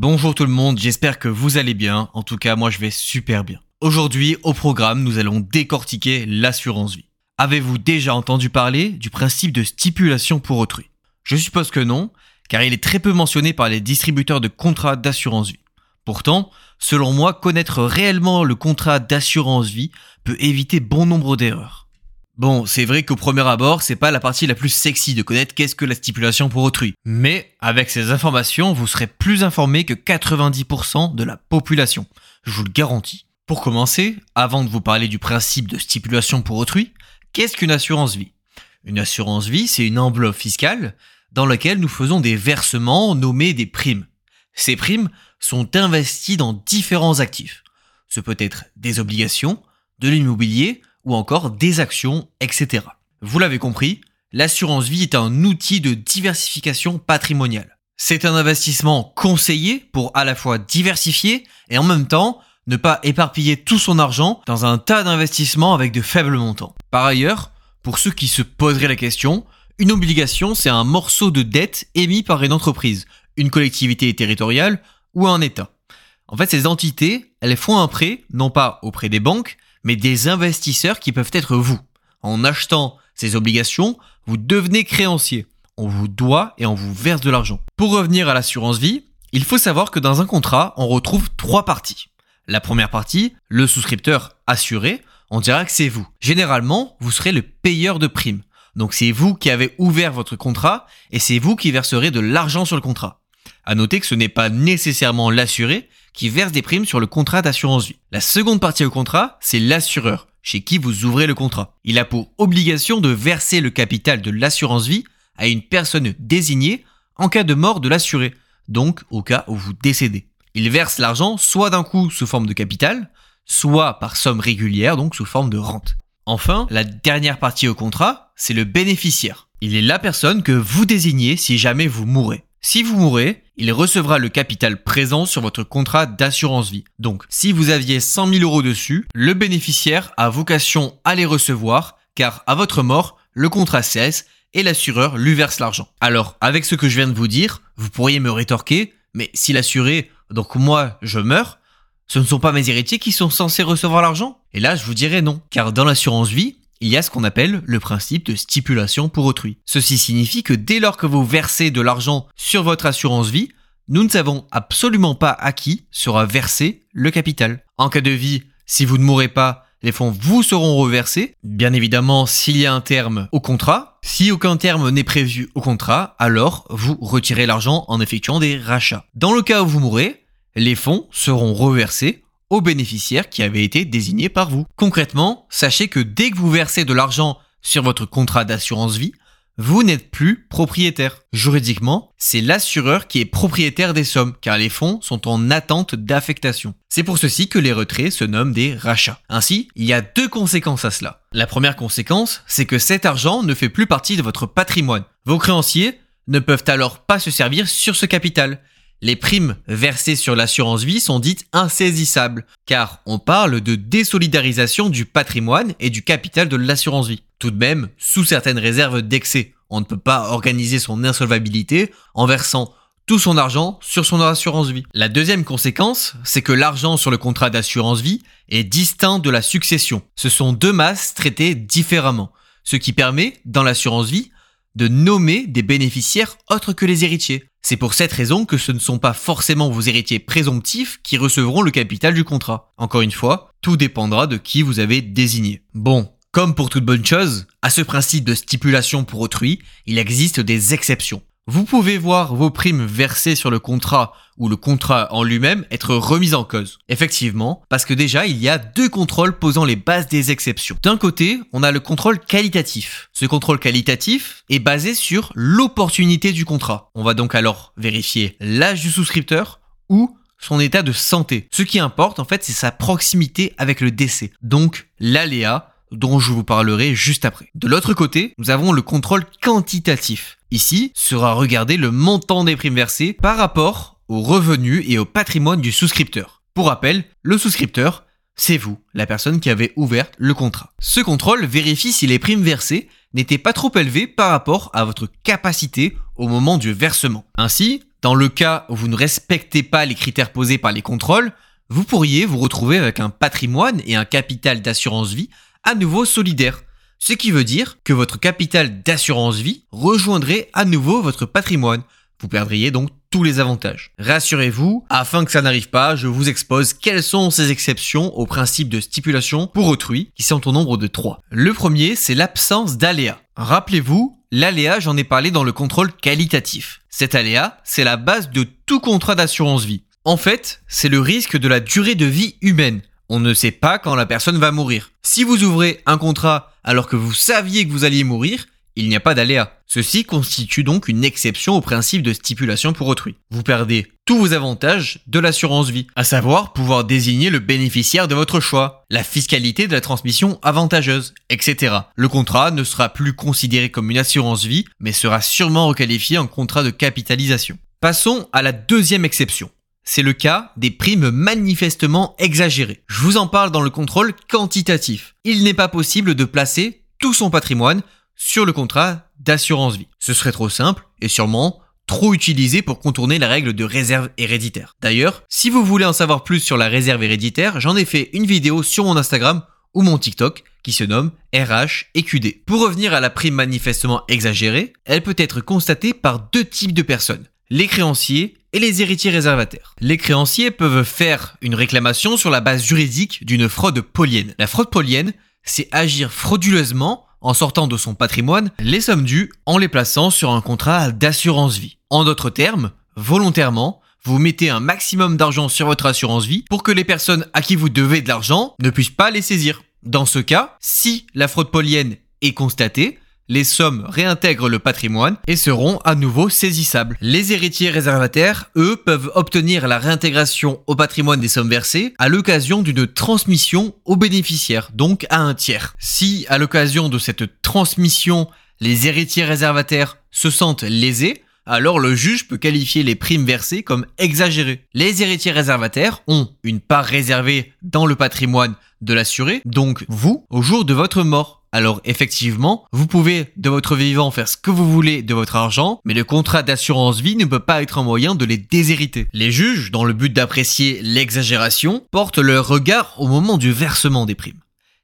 Bonjour tout le monde, j'espère que vous allez bien. En tout cas, moi je vais super bien. Aujourd'hui, au programme, nous allons décortiquer l'assurance vie. Avez-vous déjà entendu parler du principe de stipulation pour autrui? Je suppose que non, car il est très peu mentionné par les distributeurs de contrats d'assurance vie. Pourtant, selon moi, connaître réellement le contrat d'assurance vie peut éviter bon nombre d'erreurs. Bon, c'est vrai qu'au premier abord, c'est pas la partie la plus sexy de connaître qu'est-ce que la stipulation pour autrui. Mais avec ces informations, vous serez plus informé que 90% de la population. Je vous le garantis. Pour commencer, avant de vous parler du principe de stipulation pour autrui, qu'est-ce qu'une assurance vie? Une assurance vie, c'est une enveloppe fiscale dans laquelle nous faisons des versements nommés des primes. Ces primes sont investies dans différents actifs. Ce peut être des obligations, de l'immobilier, ou encore des actions, etc. Vous l'avez compris, l'assurance vie est un outil de diversification patrimoniale. C'est un investissement conseillé pour à la fois diversifier et en même temps ne pas éparpiller tout son argent dans un tas d'investissements avec de faibles montants. Par ailleurs, pour ceux qui se poseraient la question, une obligation, c'est un morceau de dette émis par une entreprise, une collectivité territoriale ou un État. En fait, ces entités, elles font un prêt, non pas auprès des banques, mais des investisseurs qui peuvent être vous. En achetant ces obligations, vous devenez créancier. On vous doit et on vous verse de l'argent. Pour revenir à l'assurance vie, il faut savoir que dans un contrat, on retrouve trois parties. La première partie, le souscripteur assuré, on dira que c'est vous. Généralement, vous serez le payeur de primes. Donc c'est vous qui avez ouvert votre contrat et c'est vous qui verserez de l'argent sur le contrat. À noter que ce n'est pas nécessairement l'assuré qui verse des primes sur le contrat d'assurance vie. La seconde partie au contrat, c'est l'assureur, chez qui vous ouvrez le contrat. Il a pour obligation de verser le capital de l'assurance vie à une personne désignée en cas de mort de l'assuré, donc au cas où vous décédez. Il verse l'argent soit d'un coup sous forme de capital, soit par somme régulière, donc sous forme de rente. Enfin, la dernière partie au contrat, c'est le bénéficiaire. Il est la personne que vous désignez si jamais vous mourrez. Si vous mourrez, il recevra le capital présent sur votre contrat d'assurance vie. Donc, si vous aviez 100 000 euros dessus, le bénéficiaire a vocation à les recevoir, car à votre mort, le contrat cesse et l'assureur lui verse l'argent. Alors, avec ce que je viens de vous dire, vous pourriez me rétorquer, mais si l'assuré, donc moi, je meurs, ce ne sont pas mes héritiers qui sont censés recevoir l'argent? Et là, je vous dirais non, car dans l'assurance vie, il y a ce qu'on appelle le principe de stipulation pour autrui. Ceci signifie que dès lors que vous versez de l'argent sur votre assurance vie, nous ne savons absolument pas à qui sera versé le capital. En cas de vie, si vous ne mourrez pas, les fonds vous seront reversés. Bien évidemment, s'il y a un terme au contrat. Si aucun terme n'est prévu au contrat, alors vous retirez l'argent en effectuant des rachats. Dans le cas où vous mourrez, les fonds seront reversés au bénéficiaire qui avait été désigné par vous. Concrètement, sachez que dès que vous versez de l'argent sur votre contrat d'assurance vie, vous n'êtes plus propriétaire. Juridiquement, c'est l'assureur qui est propriétaire des sommes, car les fonds sont en attente d'affectation. C'est pour ceci que les retraits se nomment des rachats. Ainsi, il y a deux conséquences à cela. La première conséquence, c'est que cet argent ne fait plus partie de votre patrimoine. Vos créanciers ne peuvent alors pas se servir sur ce capital les primes versées sur l'assurance vie sont dites insaisissables, car on parle de désolidarisation du patrimoine et du capital de l'assurance vie. Tout de même, sous certaines réserves d'excès, on ne peut pas organiser son insolvabilité en versant tout son argent sur son assurance vie. La deuxième conséquence, c'est que l'argent sur le contrat d'assurance vie est distinct de la succession. Ce sont deux masses traitées différemment, ce qui permet, dans l'assurance vie, de nommer des bénéficiaires autres que les héritiers. C'est pour cette raison que ce ne sont pas forcément vos héritiers présomptifs qui recevront le capital du contrat. Encore une fois, tout dépendra de qui vous avez désigné. Bon, comme pour toute bonne chose, à ce principe de stipulation pour autrui, il existe des exceptions. Vous pouvez voir vos primes versées sur le contrat ou le contrat en lui-même être remis en cause. Effectivement, parce que déjà il y a deux contrôles posant les bases des exceptions. D'un côté, on a le contrôle qualitatif. Ce contrôle qualitatif est basé sur l'opportunité du contrat. On va donc alors vérifier l'âge du souscripteur ou son état de santé. Ce qui importe en fait, c'est sa proximité avec le décès. Donc l'aléa dont je vous parlerai juste après. De l'autre côté, nous avons le contrôle quantitatif. Ici sera regardé le montant des primes versées par rapport aux revenus et au patrimoine du souscripteur. Pour rappel, le souscripteur, c'est vous, la personne qui avait ouvert le contrat. Ce contrôle vérifie si les primes versées n'étaient pas trop élevées par rapport à votre capacité au moment du versement. Ainsi, dans le cas où vous ne respectez pas les critères posés par les contrôles, vous pourriez vous retrouver avec un patrimoine et un capital d'assurance vie à nouveau solidaires. Ce qui veut dire que votre capital d'assurance vie rejoindrait à nouveau votre patrimoine. Vous perdriez donc tous les avantages. Rassurez-vous, afin que ça n'arrive pas, je vous expose quelles sont ces exceptions au principe de stipulation pour autrui, qui sont au nombre de trois. Le premier, c'est l'absence d'aléa. Rappelez-vous, l'aléa, j'en ai parlé dans le contrôle qualitatif. Cet aléa, c'est la base de tout contrat d'assurance vie. En fait, c'est le risque de la durée de vie humaine. On ne sait pas quand la personne va mourir. Si vous ouvrez un contrat alors que vous saviez que vous alliez mourir, il n'y a pas d'aléa. Ceci constitue donc une exception au principe de stipulation pour autrui. Vous perdez tous vos avantages de l'assurance vie, à savoir pouvoir désigner le bénéficiaire de votre choix, la fiscalité de la transmission avantageuse, etc. Le contrat ne sera plus considéré comme une assurance vie, mais sera sûrement requalifié en contrat de capitalisation. Passons à la deuxième exception. C'est le cas des primes manifestement exagérées. Je vous en parle dans le contrôle quantitatif. Il n'est pas possible de placer tout son patrimoine sur le contrat d'assurance vie. Ce serait trop simple et sûrement trop utilisé pour contourner la règle de réserve héréditaire. D'ailleurs, si vous voulez en savoir plus sur la réserve héréditaire, j'en ai fait une vidéo sur mon Instagram ou mon TikTok qui se nomme RH QD. Pour revenir à la prime manifestement exagérée, elle peut être constatée par deux types de personnes, les créanciers et les héritiers réservataires. Les créanciers peuvent faire une réclamation sur la base juridique d'une fraude polienne. La fraude polienne, c'est agir frauduleusement en sortant de son patrimoine les sommes dues en les plaçant sur un contrat d'assurance vie. En d'autres termes, volontairement, vous mettez un maximum d'argent sur votre assurance vie pour que les personnes à qui vous devez de l'argent ne puissent pas les saisir. Dans ce cas, si la fraude polienne est constatée, les sommes réintègrent le patrimoine et seront à nouveau saisissables. Les héritiers réservataires, eux, peuvent obtenir la réintégration au patrimoine des sommes versées à l'occasion d'une transmission aux bénéficiaires, donc à un tiers. Si, à l'occasion de cette transmission, les héritiers réservataires se sentent lésés, alors le juge peut qualifier les primes versées comme exagérées. Les héritiers réservataires ont une part réservée dans le patrimoine de l'assuré, donc vous, au jour de votre mort. Alors effectivement, vous pouvez de votre vivant faire ce que vous voulez de votre argent, mais le contrat d'assurance vie ne peut pas être un moyen de les déshériter. Les juges, dans le but d'apprécier l'exagération, portent leur regard au moment du versement des primes.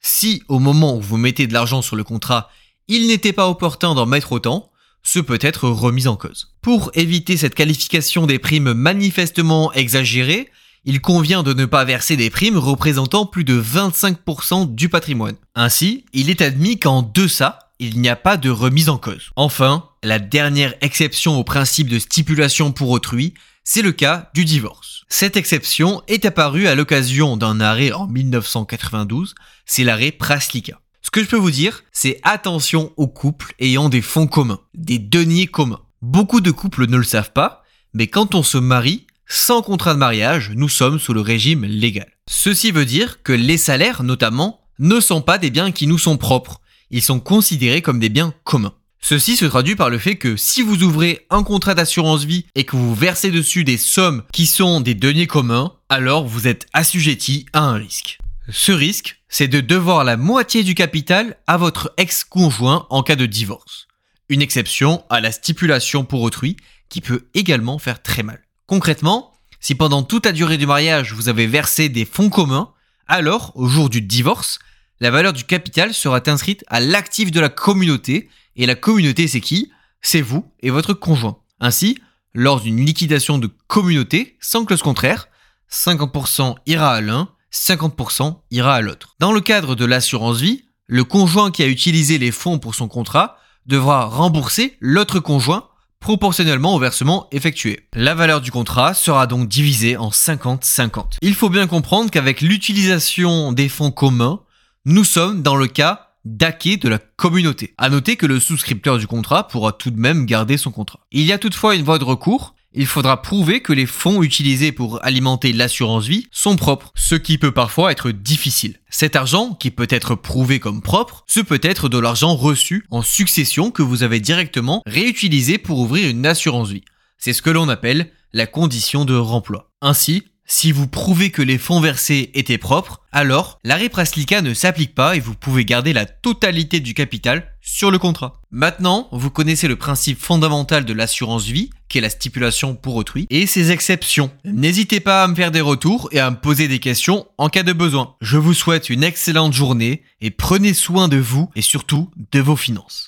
Si au moment où vous mettez de l'argent sur le contrat, il n'était pas opportun d'en mettre autant, ce peut être remis en cause. Pour éviter cette qualification des primes manifestement exagérées, il convient de ne pas verser des primes représentant plus de 25% du patrimoine. Ainsi, il est admis qu'en deçà, il n'y a pas de remise en cause. Enfin, la dernière exception au principe de stipulation pour autrui, c'est le cas du divorce. Cette exception est apparue à l'occasion d'un arrêt en 1992, c'est l'arrêt Praslika. Ce que je peux vous dire, c'est attention aux couples ayant des fonds communs, des deniers communs. Beaucoup de couples ne le savent pas, mais quand on se marie, sans contrat de mariage, nous sommes sous le régime légal. Ceci veut dire que les salaires, notamment, ne sont pas des biens qui nous sont propres. Ils sont considérés comme des biens communs. Ceci se traduit par le fait que si vous ouvrez un contrat d'assurance vie et que vous versez dessus des sommes qui sont des deniers communs, alors vous êtes assujetti à un risque. Ce risque, c'est de devoir la moitié du capital à votre ex-conjoint en cas de divorce. Une exception à la stipulation pour autrui qui peut également faire très mal. Concrètement, si pendant toute la durée du mariage vous avez versé des fonds communs, alors, au jour du divorce, la valeur du capital sera inscrite à l'actif de la communauté, et la communauté c'est qui? C'est vous et votre conjoint. Ainsi, lors d'une liquidation de communauté, sans clause contraire, 50% ira à l'un, 50% ira à l'autre. Dans le cadre de l'assurance vie, le conjoint qui a utilisé les fonds pour son contrat devra rembourser l'autre conjoint proportionnellement au versement effectué. La valeur du contrat sera donc divisée en 50-50. Il faut bien comprendre qu'avec l'utilisation des fonds communs, nous sommes dans le cas d'acquis de la communauté. À noter que le souscripteur du contrat pourra tout de même garder son contrat. Il y a toutefois une voie de recours il faudra prouver que les fonds utilisés pour alimenter l'assurance vie sont propres, ce qui peut parfois être difficile. Cet argent, qui peut être prouvé comme propre, ce peut être de l'argent reçu en succession que vous avez directement réutilisé pour ouvrir une assurance vie. C'est ce que l'on appelle la condition de remploi. Ainsi, Si vous prouvez que les fonds versés étaient propres, alors l'arrêt Praslika ne s'applique pas et vous pouvez garder la totalité du capital sur le contrat. Maintenant, vous connaissez le principe fondamental de l'assurance vie, qui est la stipulation pour autrui, et ses exceptions. N'hésitez pas à me faire des retours et à me poser des questions en cas de besoin. Je vous souhaite une excellente journée et prenez soin de vous et surtout de vos finances.